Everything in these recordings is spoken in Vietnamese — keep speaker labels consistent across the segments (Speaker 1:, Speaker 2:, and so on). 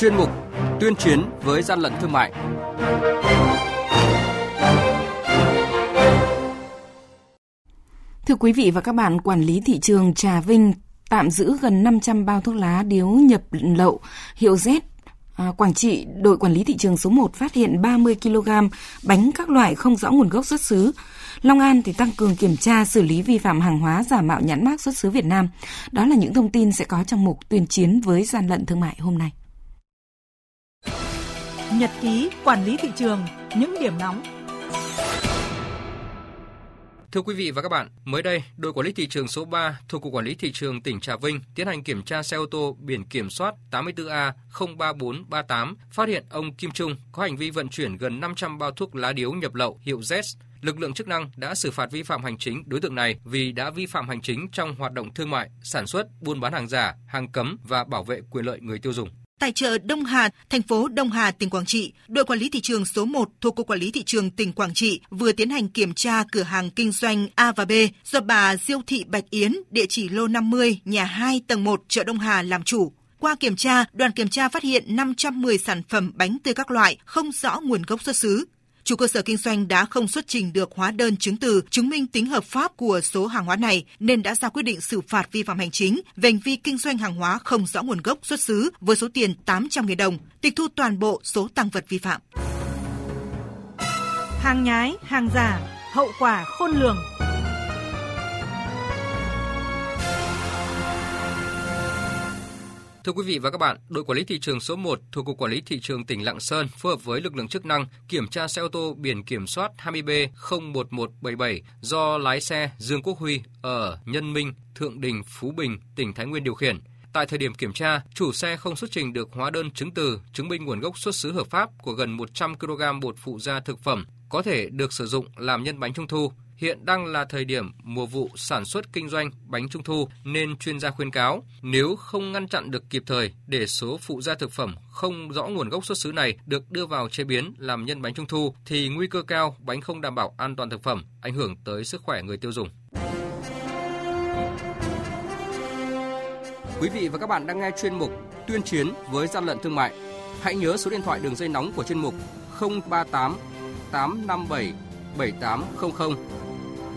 Speaker 1: chuyên mục Tuyên chiến với gian lận thương mại.
Speaker 2: Thưa quý vị và các bạn, quản lý thị trường Trà Vinh tạm giữ gần 500 bao thuốc lá điếu nhập lậu hiệu Z À, Quảng Trị, đội quản lý thị trường số 1 phát hiện 30 kg bánh các loại không rõ nguồn gốc xuất xứ. Long An thì tăng cường kiểm tra xử lý vi phạm hàng hóa giả mạo nhãn mác xuất xứ Việt Nam. Đó là những thông tin sẽ có trong mục tuyên chiến với gian lận thương mại hôm nay.
Speaker 3: Nhật ký quản lý thị trường, những điểm nóng
Speaker 4: Thưa quý vị và các bạn, mới đây, đội quản lý thị trường số 3 thuộc Cục Quản lý Thị trường tỉnh Trà Vinh tiến hành kiểm tra xe ô tô biển kiểm soát 84A03438, phát hiện ông Kim Trung có hành vi vận chuyển gần 500 bao thuốc lá điếu nhập lậu hiệu Z. Lực lượng chức năng đã xử phạt vi phạm hành chính đối tượng này vì đã vi phạm hành chính trong hoạt động thương mại, sản xuất, buôn bán hàng giả, hàng cấm và bảo vệ quyền lợi người tiêu dùng.
Speaker 5: Tại chợ Đông Hà, thành phố Đông Hà, tỉnh Quảng Trị, đội quản lý thị trường số 1 thuộc Cục Quản lý Thị trường tỉnh Quảng Trị vừa tiến hành kiểm tra cửa hàng kinh doanh A và B do bà Diêu Thị Bạch Yến, địa chỉ lô 50, nhà 2, tầng 1, chợ Đông Hà làm chủ. Qua kiểm tra, đoàn kiểm tra phát hiện 510 sản phẩm bánh tươi các loại không rõ nguồn gốc xuất xứ, chủ cơ sở kinh doanh đã không xuất trình được hóa đơn chứng từ chứng minh tính hợp pháp của số hàng hóa này nên đã ra quyết định xử phạt vi phạm hành chính về hành vi kinh doanh hàng hóa không rõ nguồn gốc xuất xứ với số tiền 800.000 đồng, tịch thu toàn bộ số tăng vật vi phạm.
Speaker 3: Hàng nhái, hàng giả, hậu quả khôn lường.
Speaker 4: Thưa quý vị và các bạn, đội quản lý thị trường số 1 thuộc Cục Quản lý Thị trường tỉnh Lạng Sơn phối hợp với lực lượng chức năng kiểm tra xe ô tô biển kiểm soát 20B01177 do lái xe Dương Quốc Huy ở Nhân Minh, Thượng Đình, Phú Bình, tỉnh Thái Nguyên điều khiển. Tại thời điểm kiểm tra, chủ xe không xuất trình được hóa đơn chứng từ chứng minh nguồn gốc xuất xứ hợp pháp của gần 100 kg bột phụ gia thực phẩm có thể được sử dụng làm nhân bánh trung thu Hiện đang là thời điểm mùa vụ sản xuất kinh doanh bánh trung thu nên chuyên gia khuyên cáo nếu không ngăn chặn được kịp thời để số phụ gia thực phẩm không rõ nguồn gốc xuất xứ này được đưa vào chế biến làm nhân bánh trung thu thì nguy cơ cao bánh không đảm bảo an toàn thực phẩm, ảnh hưởng tới sức khỏe người tiêu dùng.
Speaker 1: Quý vị và các bạn đang nghe chuyên mục Tuyên chiến với gian lận thương mại. Hãy nhớ số điện thoại đường dây nóng của chuyên mục 038 857 7800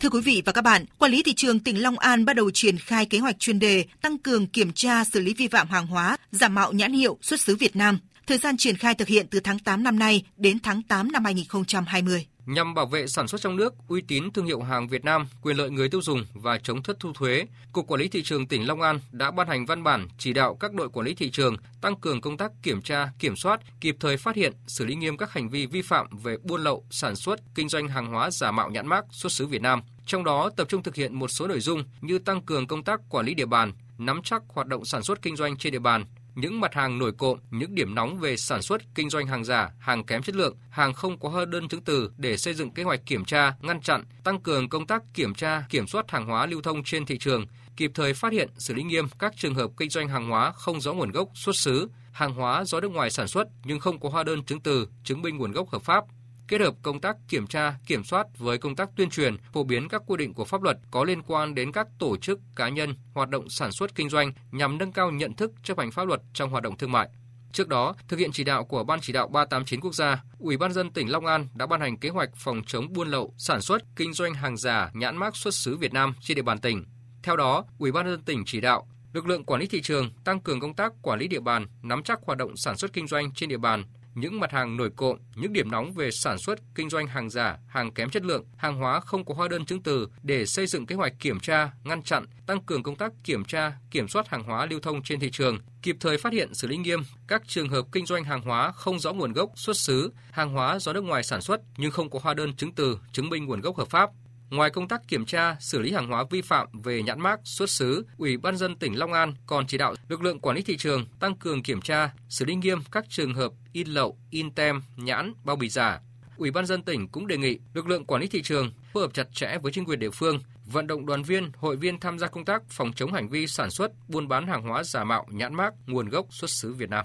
Speaker 5: Thưa quý vị và các bạn, quản lý thị trường tỉnh Long An bắt đầu triển khai kế hoạch chuyên đề tăng cường kiểm tra xử lý vi phạm hàng hóa, giả mạo nhãn hiệu xuất xứ Việt Nam. Thời gian triển khai thực hiện từ tháng 8 năm nay đến tháng 8 năm 2020
Speaker 4: nhằm bảo vệ sản xuất trong nước, uy tín thương hiệu hàng Việt Nam, quyền lợi người tiêu dùng và chống thất thu thuế, Cục Quản lý thị trường tỉnh Long An đã ban hành văn bản chỉ đạo các đội quản lý thị trường tăng cường công tác kiểm tra, kiểm soát, kịp thời phát hiện, xử lý nghiêm các hành vi vi phạm về buôn lậu, sản xuất, kinh doanh hàng hóa giả mạo nhãn mác xuất xứ Việt Nam. Trong đó tập trung thực hiện một số nội dung như tăng cường công tác quản lý địa bàn, nắm chắc hoạt động sản xuất kinh doanh trên địa bàn, những mặt hàng nổi cộm, những điểm nóng về sản xuất, kinh doanh hàng giả, hàng kém chất lượng, hàng không có hóa đơn chứng từ để xây dựng kế hoạch kiểm tra, ngăn chặn, tăng cường công tác kiểm tra, kiểm soát hàng hóa lưu thông trên thị trường, kịp thời phát hiện, xử lý nghiêm các trường hợp kinh doanh hàng hóa không rõ nguồn gốc, xuất xứ, hàng hóa do nước ngoài sản xuất nhưng không có hóa đơn chứng từ chứng minh nguồn gốc hợp pháp, kết hợp công tác kiểm tra, kiểm soát với công tác tuyên truyền, phổ biến các quy định của pháp luật có liên quan đến các tổ chức, cá nhân hoạt động sản xuất kinh doanh nhằm nâng cao nhận thức chấp hành pháp luật trong hoạt động thương mại. Trước đó, thực hiện chỉ đạo của Ban chỉ đạo 389 quốc gia, Ủy ban dân tỉnh Long An đã ban hành kế hoạch phòng chống buôn lậu, sản xuất, kinh doanh hàng giả nhãn mác xuất xứ Việt Nam trên địa bàn tỉnh. Theo đó, Ủy ban dân tỉnh chỉ đạo lực lượng quản lý thị trường tăng cường công tác quản lý địa bàn, nắm chắc hoạt động sản xuất kinh doanh trên địa bàn, những mặt hàng nổi cộm, những điểm nóng về sản xuất, kinh doanh hàng giả, hàng kém chất lượng, hàng hóa không có hóa đơn chứng từ để xây dựng kế hoạch kiểm tra, ngăn chặn, tăng cường công tác kiểm tra, kiểm soát hàng hóa lưu thông trên thị trường, kịp thời phát hiện xử lý nghiêm các trường hợp kinh doanh hàng hóa không rõ nguồn gốc, xuất xứ, hàng hóa do nước ngoài sản xuất nhưng không có hóa đơn chứng từ chứng minh nguồn gốc hợp pháp, Ngoài công tác kiểm tra, xử lý hàng hóa vi phạm về nhãn mác, xuất xứ, Ủy ban dân tỉnh Long An còn chỉ đạo lực lượng quản lý thị trường tăng cường kiểm tra, xử lý nghiêm các trường hợp in lậu, in tem, nhãn, bao bì giả. Ủy ban dân tỉnh cũng đề nghị lực lượng quản lý thị trường phối hợp chặt chẽ với chính quyền địa phương, vận động đoàn viên, hội viên tham gia công tác phòng chống hành vi sản xuất, buôn bán hàng hóa giả mạo, nhãn mác, nguồn gốc xuất xứ Việt Nam.